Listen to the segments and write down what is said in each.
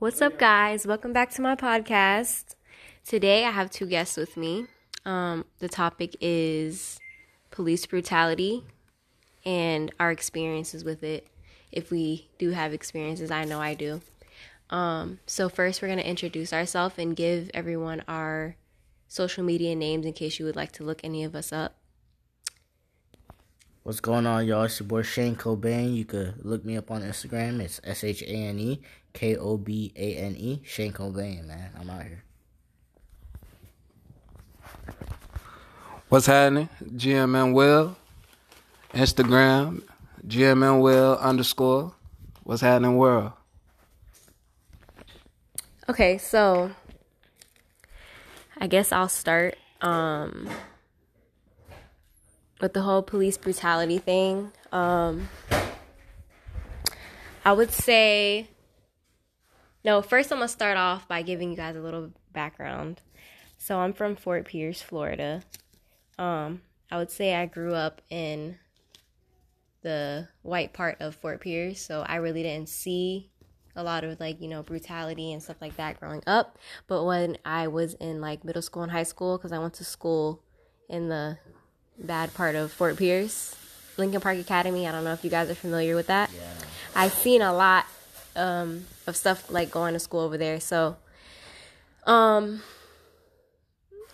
What's up, guys? Welcome back to my podcast. Today, I have two guests with me. Um, the topic is police brutality and our experiences with it. If we do have experiences, I know I do. Um, so, first, we're going to introduce ourselves and give everyone our social media names in case you would like to look any of us up. What's going on, y'all? It's your boy Shane Kobane. You could look me up on Instagram. It's S H A N E K O B A N E. Shane Kobane, man. I'm out here. What's happening? GMN Will. Instagram, GMN Will underscore. What's happening, world? Okay, so I guess I'll start. Um, with the whole police brutality thing, um, I would say no. First, I'm gonna start off by giving you guys a little background. So I'm from Fort Pierce, Florida. Um, I would say I grew up in the white part of Fort Pierce, so I really didn't see a lot of like you know brutality and stuff like that growing up. But when I was in like middle school and high school, because I went to school in the bad part of Fort Pierce, Lincoln Park Academy. I don't know if you guys are familiar with that. Yeah. I've seen a lot um, of stuff like going to school over there. So, um,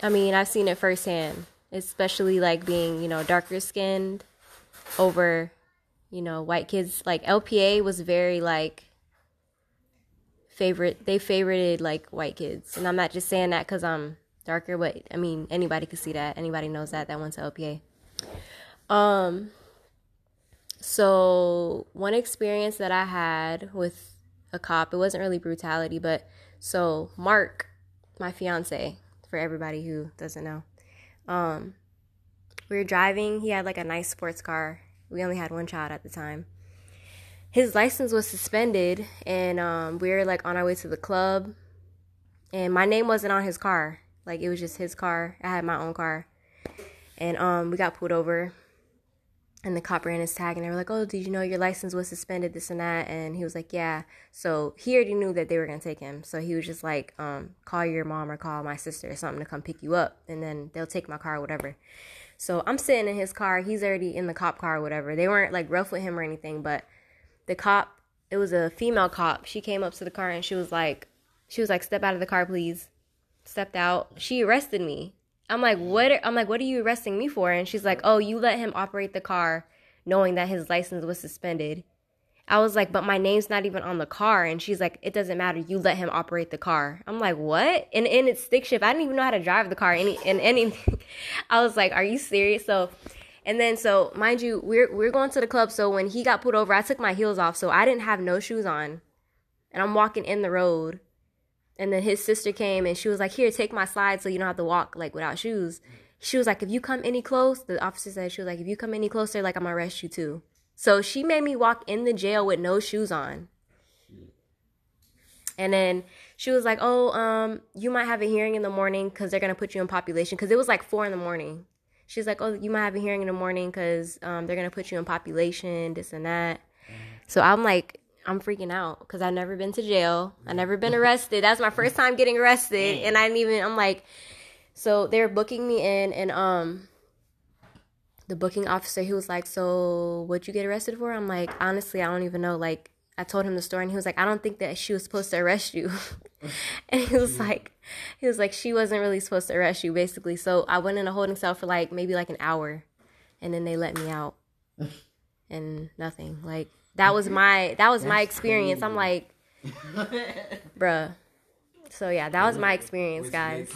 I mean, I've seen it firsthand, especially like being, you know, darker skinned over, you know, white kids. Like LPA was very like favorite. They favorited like white kids, and I'm not just saying that because I'm darker, but I mean anybody could see that. Anybody knows that that went to LPA. Um so one experience that I had with a cop, it wasn't really brutality, but so Mark, my fiance, for everybody who doesn't know. Um we were driving, he had like a nice sports car. We only had one child at the time. His license was suspended and um, we were like on our way to the club and my name wasn't on his car like it was just his car. I had my own car. And um we got pulled over and the cop ran his tag and they were like, Oh, did you know your license was suspended, this and that? And he was like, Yeah. So he already knew that they were gonna take him. So he was just like, um, call your mom or call my sister or something to come pick you up and then they'll take my car or whatever. So I'm sitting in his car, he's already in the cop car or whatever. They weren't like rough with him or anything, but the cop it was a female cop. She came up to the car and she was like she was like, Step out of the car, please stepped out. She arrested me. I'm like, what? Are, I'm like, what are you arresting me for? And she's like, oh, you let him operate the car knowing that his license was suspended. I was like, but my name's not even on the car. And she's like, it doesn't matter. You let him operate the car. I'm like, what? And in its stick shift, I didn't even know how to drive the car. Any and anything. I was like, are you serious? So, and then so mind you, we're we're going to the club. So when he got pulled over, I took my heels off, so I didn't have no shoes on, and I'm walking in the road. And then his sister came and she was like, Here, take my slide so you don't have to walk like without shoes. She was like, If you come any close, the officer said, She was like, If you come any closer, like I'm gonna arrest you too. So she made me walk in the jail with no shoes on. And then she was like, "Oh, um, you might have a hearing in the morning because they're gonna put you in population because it was like four in the morning." She's like, "Oh, you might have a hearing in the morning because um, they're gonna put you in population, this and that." So I'm like, I'm freaking out because I've never been to jail. I've never been arrested. That's my first time getting arrested, and I didn't even. I'm like, so they're booking me in, and um, the booking officer he was like, so what'd you get arrested for? I'm like, honestly, I don't even know. Like, I told him the story, and he was like, I don't think that she was supposed to arrest you. and he was like, he was like, she wasn't really supposed to arrest you, basically. So I went in a holding cell for like maybe like an hour, and then they let me out, and nothing. Like that was my that was That's my experience. Crazy. I'm like, bruh. So yeah, that was my experience, guys.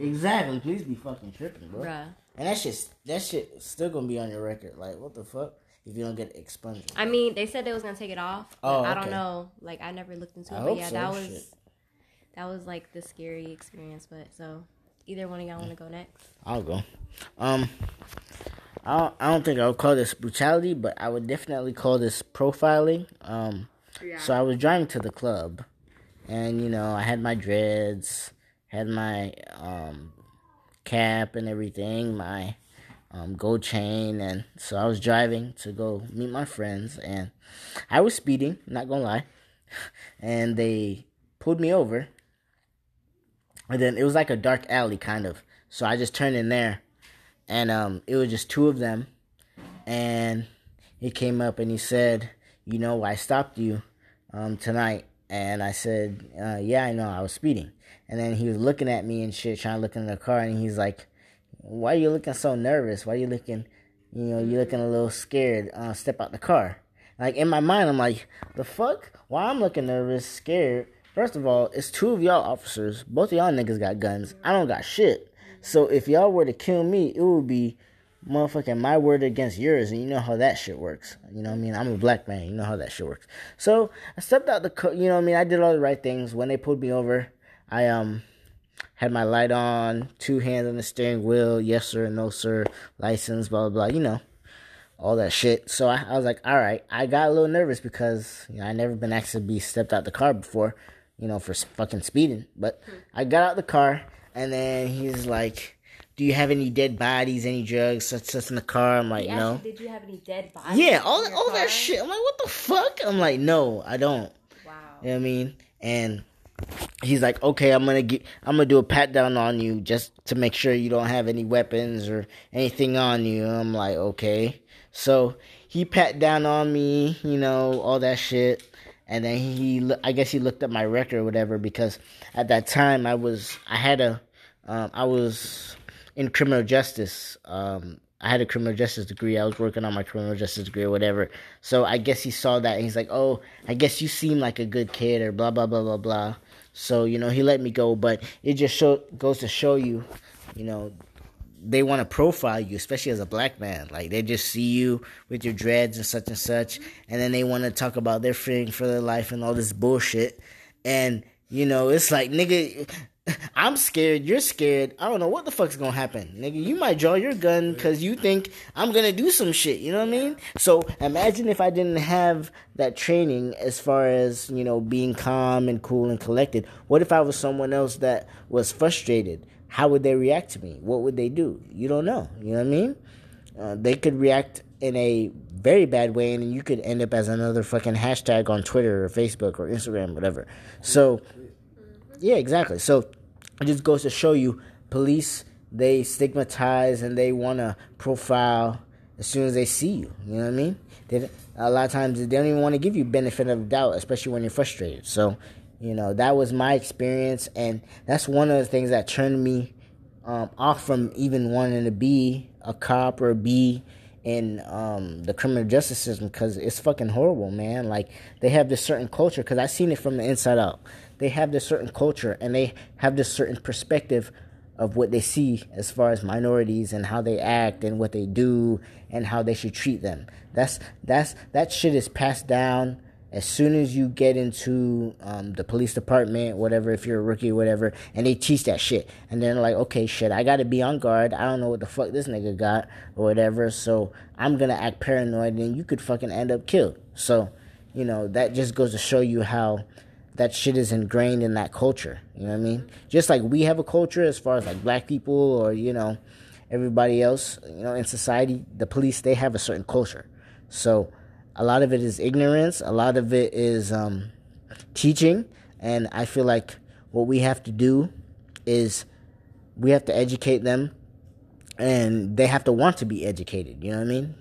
Exactly. Please be fucking tripping, bro. Bruh. And that shit, that shit still gonna be on your record. Like, what the fuck? If you don't get expunged. I mean, they said they was gonna take it off. Oh, okay. I don't know. Like, I never looked into it, I but yeah, so. that was shit. that was like the scary experience. But so, either one of y'all want to go next? I'll go. Um, I don't, I don't think I would call this brutality, but I would definitely call this profiling. Um, yeah. So I was driving to the club, and you know I had my dreads, had my um, cap and everything, my um, gold chain, and so I was driving to go meet my friends, and I was speeding, not gonna lie, and they pulled me over. And then it was like a dark alley kind of. So I just turned in there and um it was just two of them and he came up and he said, "You know, why I stopped you um tonight." And I said, uh, "Yeah, I know. I was speeding." And then he was looking at me and shit, trying to look in the car, and he's like, "Why are you looking so nervous? Why are you looking, you know, you're looking a little scared? Uh, step out the car." Like in my mind, I'm like, "The fuck? Why I'm looking nervous, scared?" First of all, it's two of y'all officers. Both of y'all niggas got guns. I don't got shit. So if y'all were to kill me, it would be motherfucking my word against yours, and you know how that shit works. You know what I mean? I'm a black man. You know how that shit works. So I stepped out the, co- you know what I mean? I did all the right things. When they pulled me over, I um had my light on, two hands on the steering wheel, yes sir, no sir, license, blah blah blah. You know, all that shit. So I, I was like, all right. I got a little nervous because you know I never been asked to be stepped out the car before, you know, for fucking speeding. But I got out the car, and then he's like do you have any dead bodies, any drugs, such such in the car? I'm like, no. Did you have any dead bodies? Yeah, all all car? that shit. I'm like, what the fuck? I'm like, no, I don't. Wow. You know what I mean? And he's like, okay, I'm gonna get, I'm gonna do a pat down on you just to make sure you don't have any weapons or anything on you. I'm like, okay. So he pat down on me, you know, all that shit. And then he, I guess he looked at my record or whatever because at that time I was, I had a, um, I was in criminal justice. Um, I had a criminal justice degree. I was working on my criminal justice degree or whatever. So I guess he saw that and he's like, "Oh, I guess you seem like a good kid," or blah blah blah blah blah. So you know, he let me go, but it just show goes to show you, you know, they want to profile you, especially as a black man. Like they just see you with your dreads and such and such, and then they want to talk about their fearing for their life and all this bullshit. And you know, it's like nigga, I'm scared. You're scared. I don't know what the fuck's gonna happen, nigga. You might draw your gun because you think I'm gonna do some shit. You know what I mean? So imagine if I didn't have that training as far as you know being calm and cool and collected. What if I was someone else that was frustrated? How would they react to me? What would they do? You don't know. You know what I mean? Uh, they could react in a very bad way, and you could end up as another fucking hashtag on Twitter or Facebook or Instagram, whatever. So yeah, exactly. So it just goes to show you police they stigmatize and they want to profile as soon as they see you. You know what I mean? They, a lot of times they don't even want to give you benefit of doubt, especially when you're frustrated. So, you know, that was my experience, and that's one of the things that turned me um, off from even wanting to be a cop or be in um, the criminal justice system because it's fucking horrible, man. Like they have this certain culture because I've seen it from the inside out they have this certain culture and they have this certain perspective of what they see as far as minorities and how they act and what they do and how they should treat them. That's that's that shit is passed down as soon as you get into um, the police department, whatever, if you're a rookie or whatever, and they teach that shit. And then like, okay, shit, I gotta be on guard. I don't know what the fuck this nigga got or whatever, so I'm gonna act paranoid and you could fucking end up killed. So, you know, that just goes to show you how that shit is ingrained in that culture. You know what I mean? Just like we have a culture as far as like black people or, you know, everybody else, you know, in society, the police, they have a certain culture. So a lot of it is ignorance, a lot of it is um, teaching. And I feel like what we have to do is we have to educate them and they have to want to be educated. You know what I mean?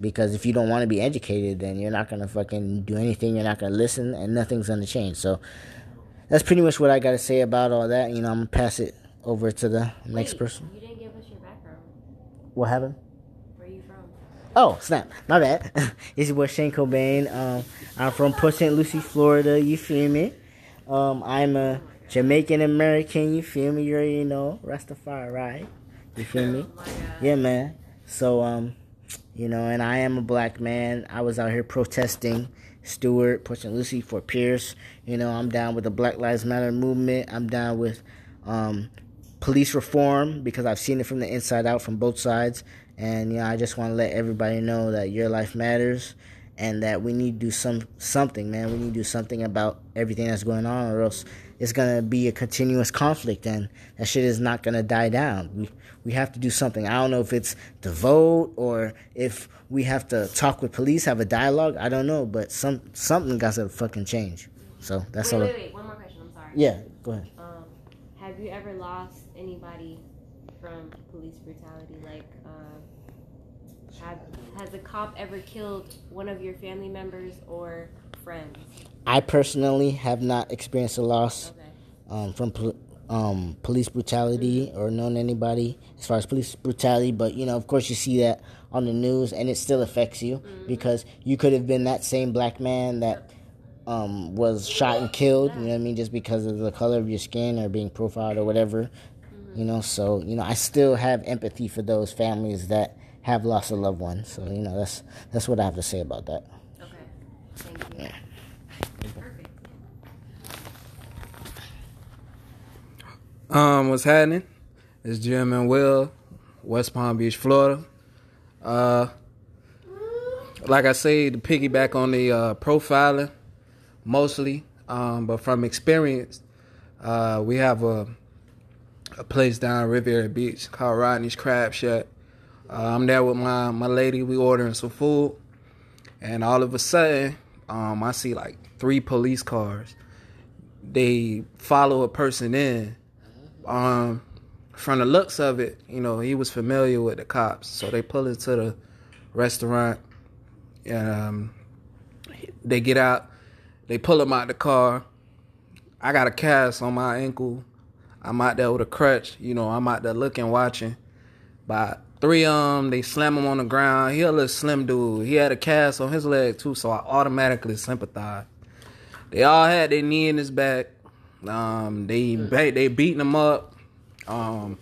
because if you don't want to be educated then you're not going to fucking do anything you're not going to listen and nothing's going to change so that's pretty much what i got to say about all that you know i'm going to pass it over to the Wait, next person you didn't give us your background what happened where are you from oh snap my bad it's your boy shane kobane um, i'm from port st lucie florida you feel me um, i'm a jamaican american you feel me you already know rastafari right you feel me yeah man so um you know, and I am a black man. I was out here protesting Stuart, Port St. Lucie Fort Pierce. You know, I'm down with the Black Lives Matter movement. I'm down with um, police reform because I've seen it from the inside out from both sides. And you know, I just want to let everybody know that your life matters and that we need to do some something, man. We need to do something about everything that's going on, or else it's gonna be a continuous conflict, and that shit is not gonna die down. We we have to do something. I don't know if it's to vote or if we have to talk with police, have a dialogue. I don't know, but some something got to fucking change. So that's wait, all. Wait, wait, one more question. I'm sorry. Yeah, go ahead. Um, have you ever lost anybody from police brutality? Like, have, has a cop ever killed one of your family members or friends? I personally have not experienced a loss Okay. um, from pol- um, police brutality or known anybody as far as police brutality, but you know, of course, you see that on the news, and it still affects you because you could have been that same black man that um, was shot and killed. You know what I mean? Just because of the color of your skin or being profiled or whatever. You know, so you know, I still have empathy for those families that have lost a loved one. So you know, that's that's what I have to say about that. Okay. Thank you. Perfect. Um, what's happening? It's Jim and Will, West Palm Beach, Florida. Uh, like I say, to piggyback on the uh, profiling, mostly, um, but from experience, uh, we have a a place down Riviera Beach called Rodney's Crab Shack. Uh, I'm there with my my lady. We ordering some food, and all of a sudden, um, I see like three police cars. They follow a person in. Um, from the looks of it, you know, he was familiar with the cops, so they pull into the restaurant. And, um, they get out, they pull him out the car. I got a cast on my ankle. I'm out there with a crutch. You know, I'm out there looking, watching. By three of them, they slam him on the ground. He a little slim dude. He had a cast on his leg too, so I automatically sympathized. They all had their knee in his back. Um, they they beating him up. Um,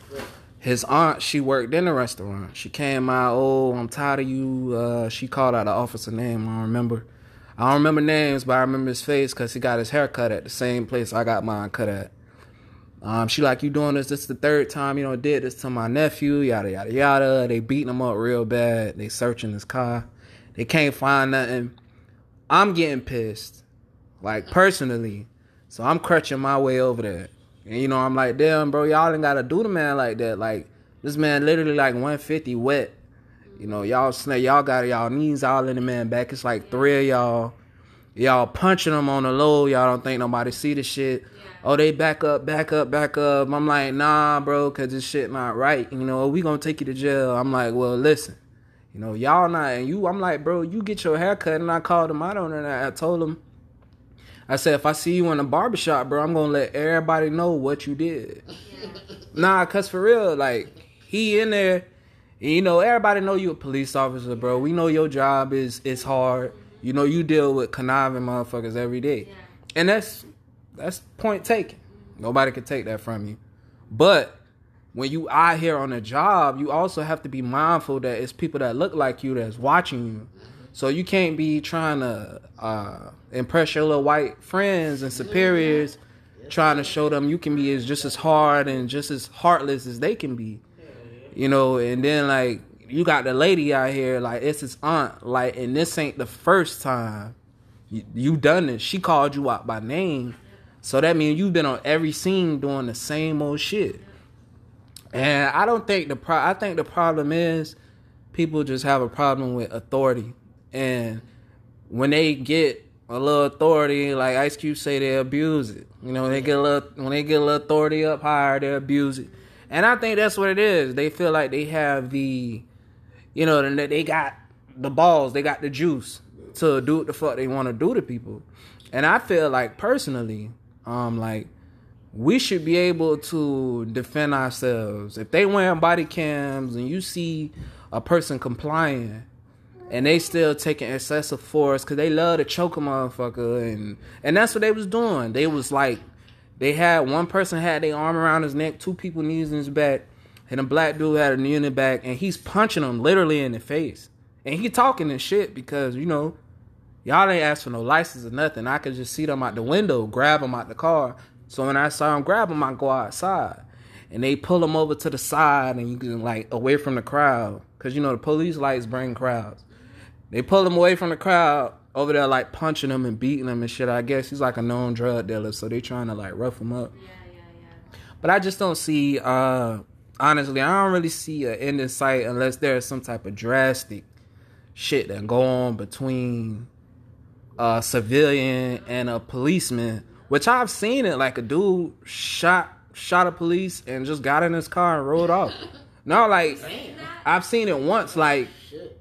his aunt, she worked in the restaurant. She came out, oh, I'm tired of you. Uh, she called out the officer name. I don't remember. I don't remember names, but I remember his face because he got his hair cut at the same place I got mine cut at. Um, she like, you doing this? This is the third time you know did this to my nephew. Yada yada yada. They beating him up real bad. They searching his car. They can't find nothing. I'm getting pissed, like personally. So I'm crutching my way over there. And you know, I'm like, damn, bro, y'all ain't gotta do the man like that. Like this man literally like 150 wet. You know, y'all snap, y'all got y'all knees all in the man back. It's like three of y'all. Y'all punching them on the low. Y'all don't think nobody see the shit. Oh, they back up, back up, back up. I'm like, nah, bro, cause this shit not right. You know, we gonna take you to jail. I'm like, well, listen. You know, y'all not and you. I'm like, bro, you get your hair cut, and I called him out on it. I told him, I said, if I see you in a barbershop, bro, I'm gonna let everybody know what you did. Nah, cause for real, like he in there, you know, everybody know you a police officer, bro. We know your job is is hard. You know, you deal with conniving motherfuckers every day, and that's that's point taken. Nobody can take that from you. But when you out here on a job, you also have to be mindful that it's people that look like you that's watching you. So you can't be trying to uh, impress your little white friends and superiors, trying to show them you can be as just as hard and just as heartless as they can be. You know, and then like you got the lady out here, like it's his aunt, like, and this ain't the first time you, you done this. She called you out by name, so that means you've been on every scene doing the same old shit. And I don't think the pro- I think the problem is people just have a problem with authority, and when they get a little authority, like Ice Cube say, they abuse it. You know, they get a little when they get a little authority up higher, they abuse it. And I think that's what it is. They feel like they have the, you know, that they got the balls, they got the juice to do what the fuck they want to do to people. And I feel like personally, um, like we should be able to defend ourselves. If they wearing body cams and you see a person complying and they still taking excessive force because they love to choke a motherfucker and and that's what they was doing. They was like they had one person had their arm around his neck, two people knees in his back, and a black dude had a knee in the back, and he's punching him literally in the face. And he talking and shit because, you know, y'all ain't ask for no license or nothing. I could just see them out the window, grab them out the car. So when I saw him grab him, I go outside. And they pull him over to the side and you can like away from the crowd. Cause you know the police lights bring crowds. They pull him away from the crowd over there like punching him and beating him and shit. I guess he's like a known drug dealer, so they trying to like rough him up. Yeah, yeah, yeah. But I just don't see uh honestly, I don't really see an end in sight unless there's some type of drastic shit that go on between a civilian and a policeman Which I've seen it. Like a dude shot shot a police and just got in his car and rode off. No, like I've seen it once. Like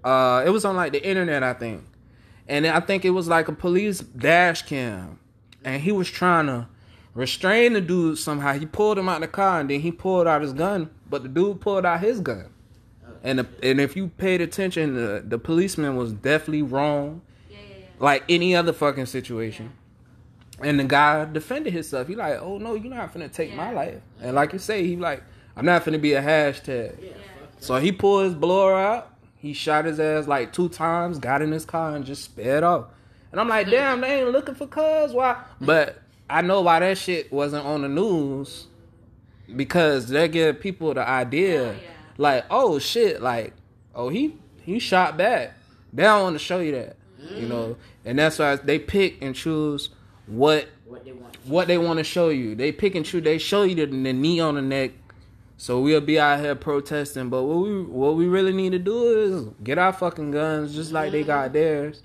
uh, it was on like the internet, I think, and I think it was like a police dash cam, and he was trying to restrain the dude somehow. He pulled him out of the car and then he pulled out his gun, but the dude pulled out his gun. And the, and if you paid attention, the, the policeman was definitely wrong, Yeah, yeah, yeah. like any other fucking situation. And the guy defended himself. He like, oh no, you're not finna take my life. And like you say, he like, I'm not finna be a hashtag. Yeah, So he pulled his blower out. He shot his ass like two times, got in his car, and just sped off. And I'm like, damn, they ain't looking for cuz. Why? But I know why that shit wasn't on the news because they give people the idea, Oh, yeah. like, oh shit, like, oh he he shot back. They don't want to show you that, you mm. know. And that's why they pick and choose what What they want. what they want to show you. They pick and choose. They show you the, the knee on the neck. So we'll be out here protesting, but what we what we really need to do is get our fucking guns just like they mm-hmm. got theirs,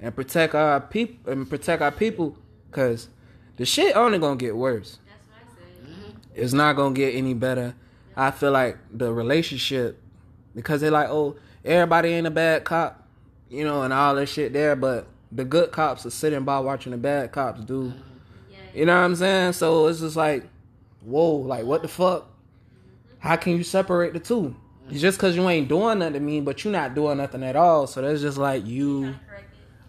and protect our people and protect our people, cause the shit only gonna get worse. That's what I said. It's not gonna get any better. I feel like the relationship, because they're like, oh, everybody ain't a bad cop, you know, and all that shit there, but the good cops are sitting by watching the bad cops do. Yeah. You know what I'm saying? So it's just like, whoa, like what the uh-huh. fuck? How can you separate the two? It's just because you ain't doing nothing to me, but you not doing nothing at all. So that's just like you,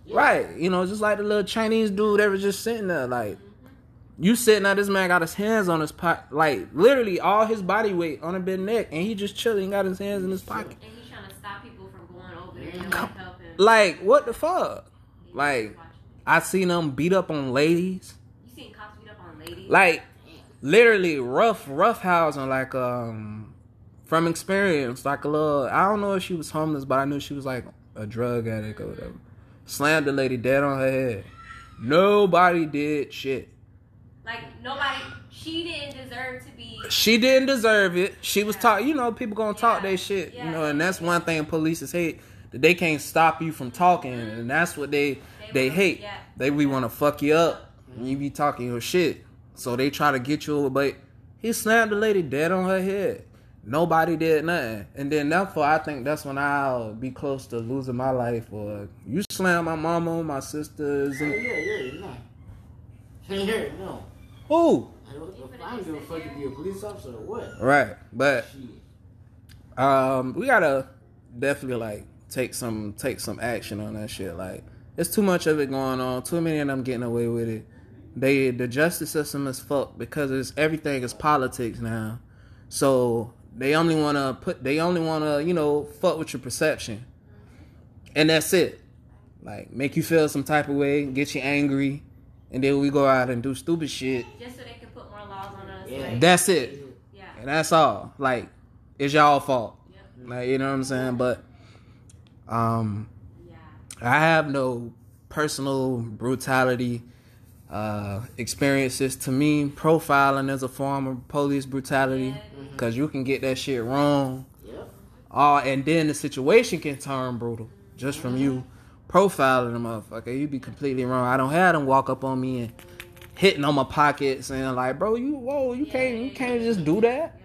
right? You know, just like the little Chinese dude that was just sitting there, like you sitting there. This man got his hands on his pot, like literally all his body weight on a big neck, and he just chilling, got his hands in his pocket. And he's trying to stop people from going over there and like help him. Like what the fuck? Like. I seen them beat up on ladies. You seen cops beat up on ladies? like literally rough rough housing like um from experience like a little i don't know if she was homeless but i knew she was like a drug addict or whatever slammed the lady dead on her head nobody did shit Like nobody. She didn't deserve to be. she didn't deserve it she was Yeah. talk you know people gonna talk Yeah. their shit you know and that's one thing police is hate that they can't stop you from talking mm-hmm. and that's what they They they wanna- hate yeah. they we want to fuck you up when you be talking your shit so they try to get you over but he slammed the lady dead on her head nobody did nothing and then therefore i think that's when i'll be close to losing my life or you slam my mama my sisters Yeah, and yeah, yeah, no. Yeah, no. Who? I don't, I give a fuck if you're a police officer or what. right but um we gotta definitely like take some take some action on that shit. Like there's too much of it going on. Too many of them getting away with it. They the justice system is fucked because it's everything is politics now. So they only want to put they only want to you know fuck with your perception. And that's it. Like make you feel some type of way get you angry and then we go out and do stupid shit Just so they can put more laws on us. Yeah. Like, that's it yeah. and that's all. Like, it's y'all fault. Yep. Like, you know what I'm saying? But um Yeah. I have no personal brutality uh experiences to me profiling is a form of police brutality Yeah. because you can get that shit wrong Yep. uh, and then the situation can turn brutal just from you profiling the motherfucker you'd be completely wrong i don't have them walk up on me and hitting on my pockets and like bro you whoa you can't you can't just do that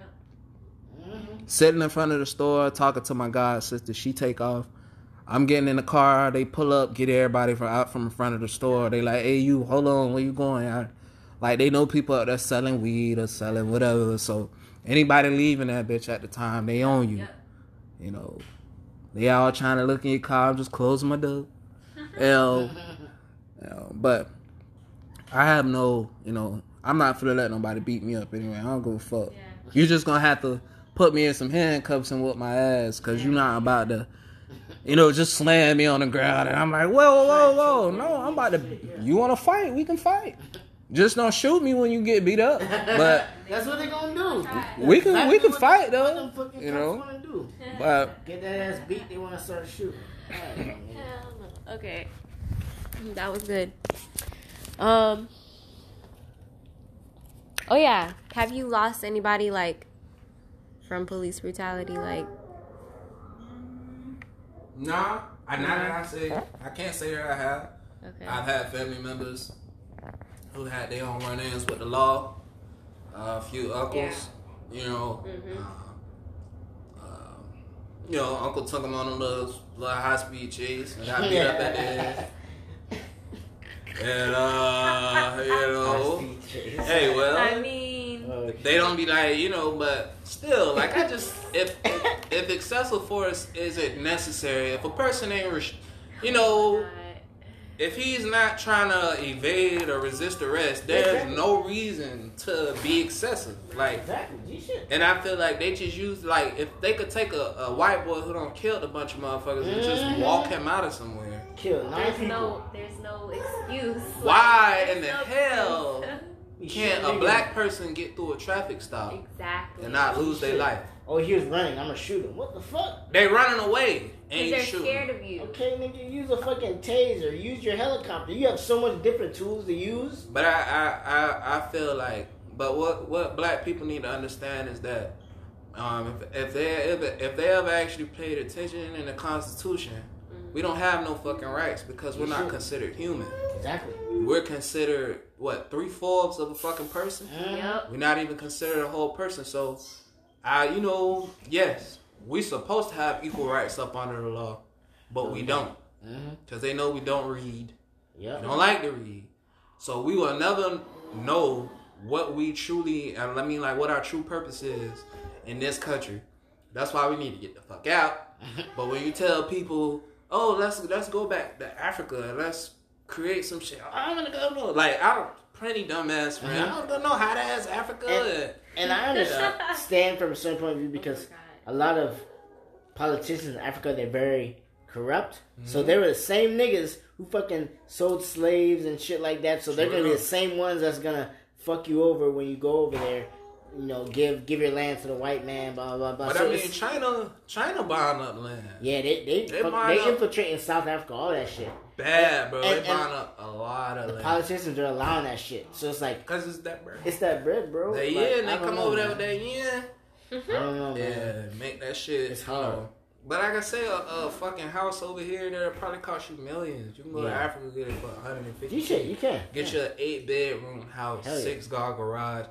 sitting in front of the store talking to my god sister. She take off. I'm getting in the car. They pull up, get everybody from out from in front of the store. They like, hey you, hold on, where you going? I, like they know people out there selling weed or selling whatever. So anybody leaving that bitch at the time, they own you. Yep. You know, they all trying to look in your car. I'm just closing my door. Know, but I have no, you know, I'm not gonna let nobody beat me up anyway. I don't give a fuck. Yeah. You just gonna have to put me in some handcuffs and whip my ass because you're not about to, you know, just slam me on the ground and I'm like, whoa, whoa, whoa, no, I'm about to. You want to fight? We can fight. Just don't shoot me when you get beat up. But That's what they're gonna do. we can we can fight what though. them fucking You cops know, wanna do. but Get that ass beat, they wanna start shooting. Alright, man. Hell no. Okay. That was good. Um. Oh yeah. Have you lost anybody like from police brutality? Like, nah, I not I say I can't say that I have. okay. I've had family members who who had their own run-ins with the law. Uh, a few uncles, you know. Mhm. Uh, um, you know, Uncle took him on a little, little high speed chase and got beat up at the end. And uh, you know, hey, well, I mean, Oh, they don't be like, you know, but still, like I just if if excessive force isn't necessary, if a person ain't, res- you know, if he's not trying to evade or resist arrest, there's Exactly. no reason to be excessive. Like, Exactly. G and I feel like they just use like if they could take a, a white boy who don't killed a bunch of motherfuckers and just Mhm. walk him out of somewhere. Kill nine there's people. no, there's no excuse. Why Like, in the no hell proof. Can't a niggas. black person get through a traffic stop exactly. and not lose their life? Oh, he was running. I'm gonna shoot him. What the fuck? They running away and you they're shoot. scared of you. Okay, nigga, use a fucking taser. Use your helicopter. You have so much different tools to use. But I, I, I, I feel like, but what what black people need to understand is that um, if, if they if, if they ever actually paid attention in the Constitution, we don't have no fucking rights because we're not Shit. considered human. Exactly. We're considered what three fourths of a fucking person. Yep. We're not even considered a whole person. So, I, you know, yes, we supposed to have equal rights up under the law, but we don't mm-hmm. because they know we don't read. Yep. We don't like to read. So we will never know what we truly, and I mean, like, what our true purpose is in this country. That's why we need to get the fuck out. but when you tell people, oh, let's let's go back to Africa let's create some shit, I'm gonna go no. Like, I don't, plenty dumbass friend. Uh-huh. I don't know how to ask Africa. And- And I understand from a certain point of view because a lot of politicians in Africa they're very corrupt. So mm-hmm. they were the same niggas who fucking sold slaves and shit like that. So they're gonna be the same ones that's gonna fuck you over when you go over there. You know, give give your land to the white man. Blah blah blah. but So I mean, China, China buying up land. yeah, they they They fuck- they infiltrating South Africa, all that shit. Bad, bro. And- they buying up a lot of The land. politicians are allowing that shit. So it's like Because it's that, bread. it's that bread, bro. Like, yeah, and they come know, over there with that yeah. I don't know, man. Yeah, make that shit. It's hard. know. But like I say, a, a fucking house over here that'll probably cost you millions. You can go to Africa and get it for 150. You should, you can. Get yeah. you an eight bedroom house, Hell yeah. six car garage,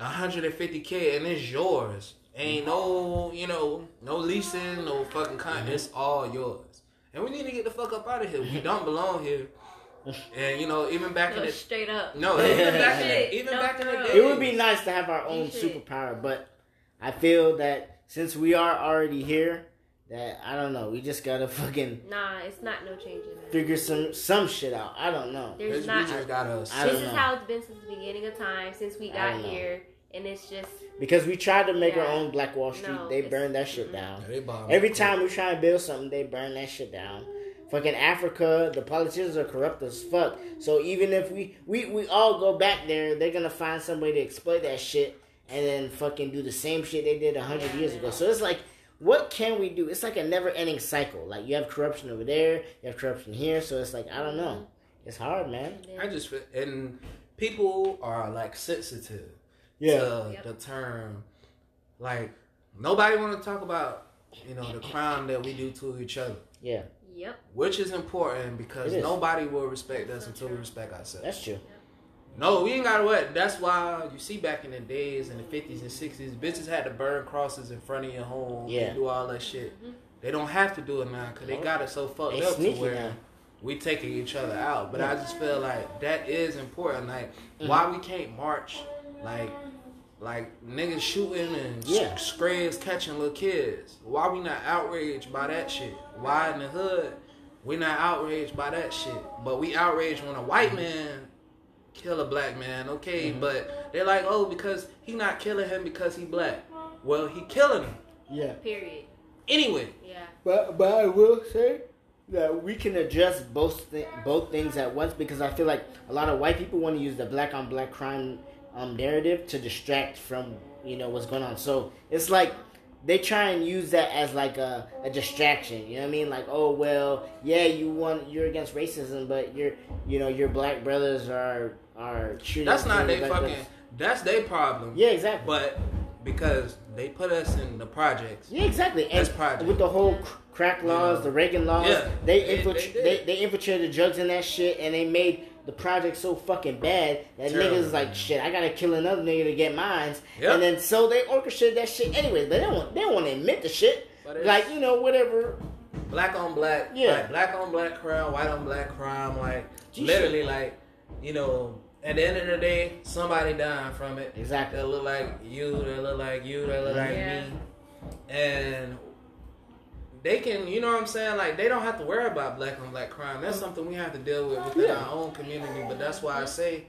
150k, and it's yours. Ain't no, you know, no leasing, no fucking con. Mm-hmm. It's all yours. And we need to get the fuck up out of here. We don't belong here. And you know, even back in No, the straight up. no, even back in the, even no, back in the day, It would be nice to have our own You should. superpower, but I feel that since we are already here, that I don't know. We just gotta fucking Nah, it's not no changing that. figure some some shit out. I don't know. There's We not. just gotta. I This don't is know. how it's been since the beginning of time, since we got here, and it's just Because we tried to make our own Black Wall Street, No, they it's- burned that shit down. They bomb Every time we try and build something, they burn that shit down. Fucking Africa, the politicians are corrupt as fuck. So even if we we we all go back there, they're gonna find some way to exploit that shit and then fucking do the same shit they did a hundred Yeah, years ago. So it's like, what can we do? It's like a never ending cycle. Like you have corruption over there, you have corruption here. So it's like I don't know. Mm-hmm. It's hard, man. I just and people are like sensitive Yeah. to Yep. the term. Like nobody want to talk about you know the crime that we do to each other, Yeah, Yep. which is important because It is. nobody will respect us until we respect ourselves. that's true. No, we ain't gotta what. That's why you see back in the days in the fifties and sixties, bitches had to burn crosses in front of your home. Yeah. and do all that shit. They don't have to do it now because they got it so fucked They up to where now. we taking each other out. But I just feel like that is important. Like Mm-hmm. why we can't march, like like niggas shooting and Yeah. scrays catching little kids. Why we not outraged by that shit? Why in the hood we not outraged by that shit? But we outraged when a white man kill a black man, okay? Mm-hmm. But they're like, oh, because he not killing him because he black. Well, he killing him Yeah. Period. anyway. Yeah. But but I will say that we can address both th- both things at once because I feel like a lot of white people want to use the black on black crime um, narrative to distract from you know what's going on. So it's like they try and use that as like a, a distraction. You know what I mean? Like oh well, yeah, you want you're against racism, but your you know your black brothers are are shooting. That's not their fucking. That's their problem. Yeah, exactly. But because they put us in the projects. Yeah, exactly. And That's project. with the whole crack laws, Yeah. the Reagan laws, Yeah, they, they- they they, they infiltrated drugs in that shit, and they made the project so fucking bad that Terrible. niggas is like, shit, I gotta kill another nigga to get mines. Yep. And then so they orchestrated that shit anyway. But they don't want, they don't want to admit the shit. But Like you know whatever. black on black, Yeah. like black on black crime, white on black crime, like G literally, like you know, at the end of the day, somebody dying from it. Exactly. That look like you, that look like you, that look like Yeah. me, and they can, you know what I'm saying? Like they don't have to worry about black on black crime. That's something we have to deal with within Yeah. our own community. But that's why I say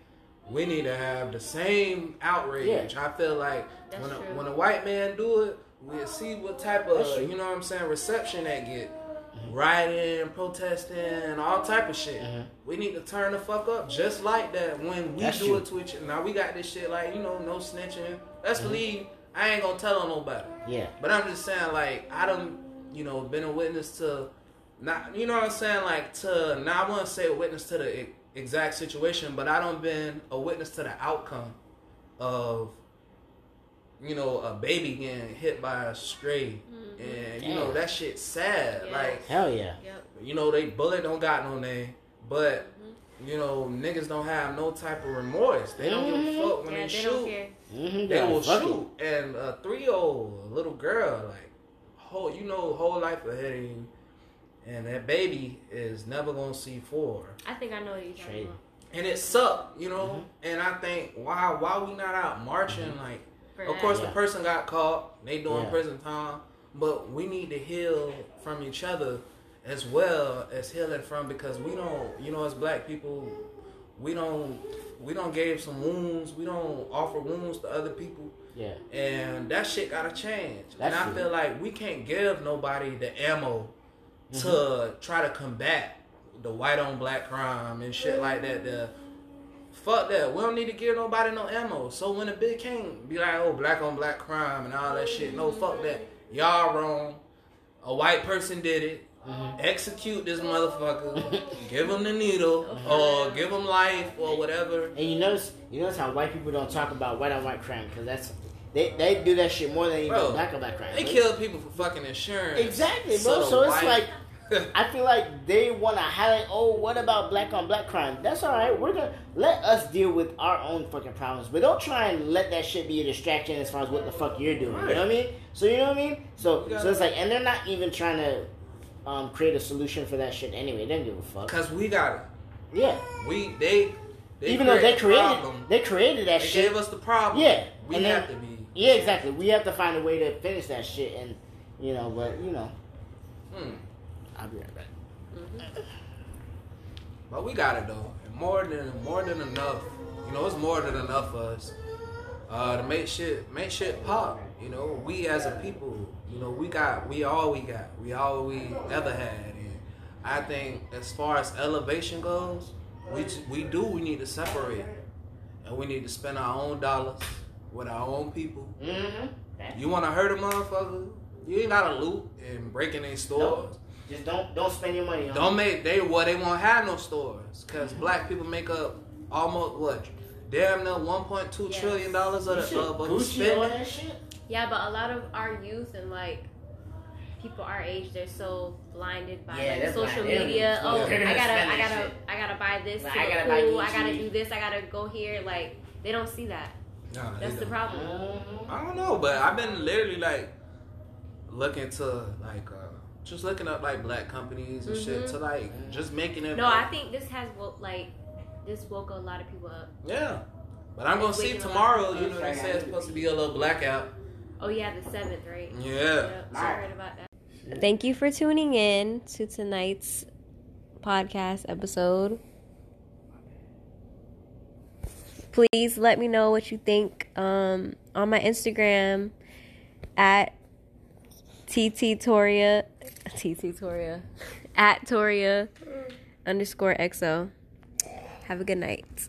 we need to have the same outrage. I feel like That's when a, true. when a white man do it, we'll see what type of you know what I'm saying reception that get. Rioting, protesting, and all type of shit. Mhm. We need to turn the fuck up just like that when we That's do true. it to each. Now we got this shit like you know no snitching. Let's Mm-hmm. believe I ain't gonna tell on nobody. Yeah. But I'm just saying, like, I don't, you know, been a witness to, not, you know what I'm saying, like, to, now I wanna say a witness to the exact situation, but I don't been a witness to the outcome of, you know, a baby getting hit by a stray. And, you know, that shit's sad. Yeah. Like, Hell yeah. Yep. you know, they bullet don't got no name, but, you know, niggas don't have no type of remorse. They don't give a fuck when Yeah, they, they shoot don't. Mm-hmm. they will shoot. And a three year old little girl, like whole you know, whole life ahead of you. And that baby is never gonna see four. I think I know what you're talking about. And it sucked, you know? Mm-hmm. And I think why why we not out marching like For of course Yeah. the person got caught, they doing Yeah. prison time, but we need to heal from each other as well as healing from because we don't you know as black people we don't we don't give some wounds, we don't offer wounds to other people Yeah. and that shit gotta change. That's and I true. feel like we can't give nobody the ammo to Mm-hmm. try to combat the white on black crime and shit like that. The fuck that. We don't need to give nobody no ammo. So when a big king be like, oh, black on black crime and all that shit, no fuck that. Y'all wrong. A white person did it. Mm-hmm. Execute this motherfucker. give him the needle or give him life or whatever. And you notice, you notice how white people don't talk about white on white crime because that's they they do that shit more than even Bro, black on black crime. They kill people for fucking insurance. Exactly, bro. the So it's white- like I feel like they want to highlight. Oh, what about black on black crime? That's all right. We're gonna let us deal with our own fucking problems, but don't try and let that shit be a distraction as far as what the fuck you're doing. You know what I mean? So you know what I mean? So so it's like, and they're not even trying to um, create a solution for that shit anyway. They don't give a fuck. Cause we got it. Yeah, We they, they even though they created problem. they created that they shit. gave us the problem. Yeah, we and have then- to be. yeah, exactly. We have to find a way to finish that shit, and you know, but you know, Hmm. I'll be right back. But we got it though, and more than more than enough. You know, it's more than enough for us uh, to make shit make shit pop. You know, we as a people, you know, we got we all we got, we all we ever had, and I think as far as elevation goes, we we do we need to separate, and we need to spend our own dollars with our own people. Mm-hmm. You want to hurt a motherfucker? You ain't got to loot and break in their stores. Just don't don't spend your money on. Don't make they well they won't have no stores because black people make up almost what damn near one point two Yes. trillion dollars of, You the- should of, of the Gucci all spending. that shit. Yeah, but a lot of our youth and like people our age, they're so blinded by Yeah, like, they're social blind. Media. give a Oh. They're I gonna gotta, spend I that gotta, shit. I gotta buy this Like, to I look gotta buy cool. I gotta do this. I gotta go here. Like they don't see that. Nah, they That's the don't. problem. Mm-hmm. I don't know, but I've been literally like looking to like uh, just looking up like black companies and shit Mhm. to like just making it. No, I think this has woke like this woke a lot of people up. yeah. But I'm gonna see waking a lot tomorrow. You know, they say it's supposed to be a little blackout. Oh yeah, the seventh, right? Yeah. Yep, I heard about that. Thank you for tuning in to tonight's podcast episode. Please let me know what you think um, on my Instagram at TT Toria, TT Toria, at Toria underscore XO. Have a good night.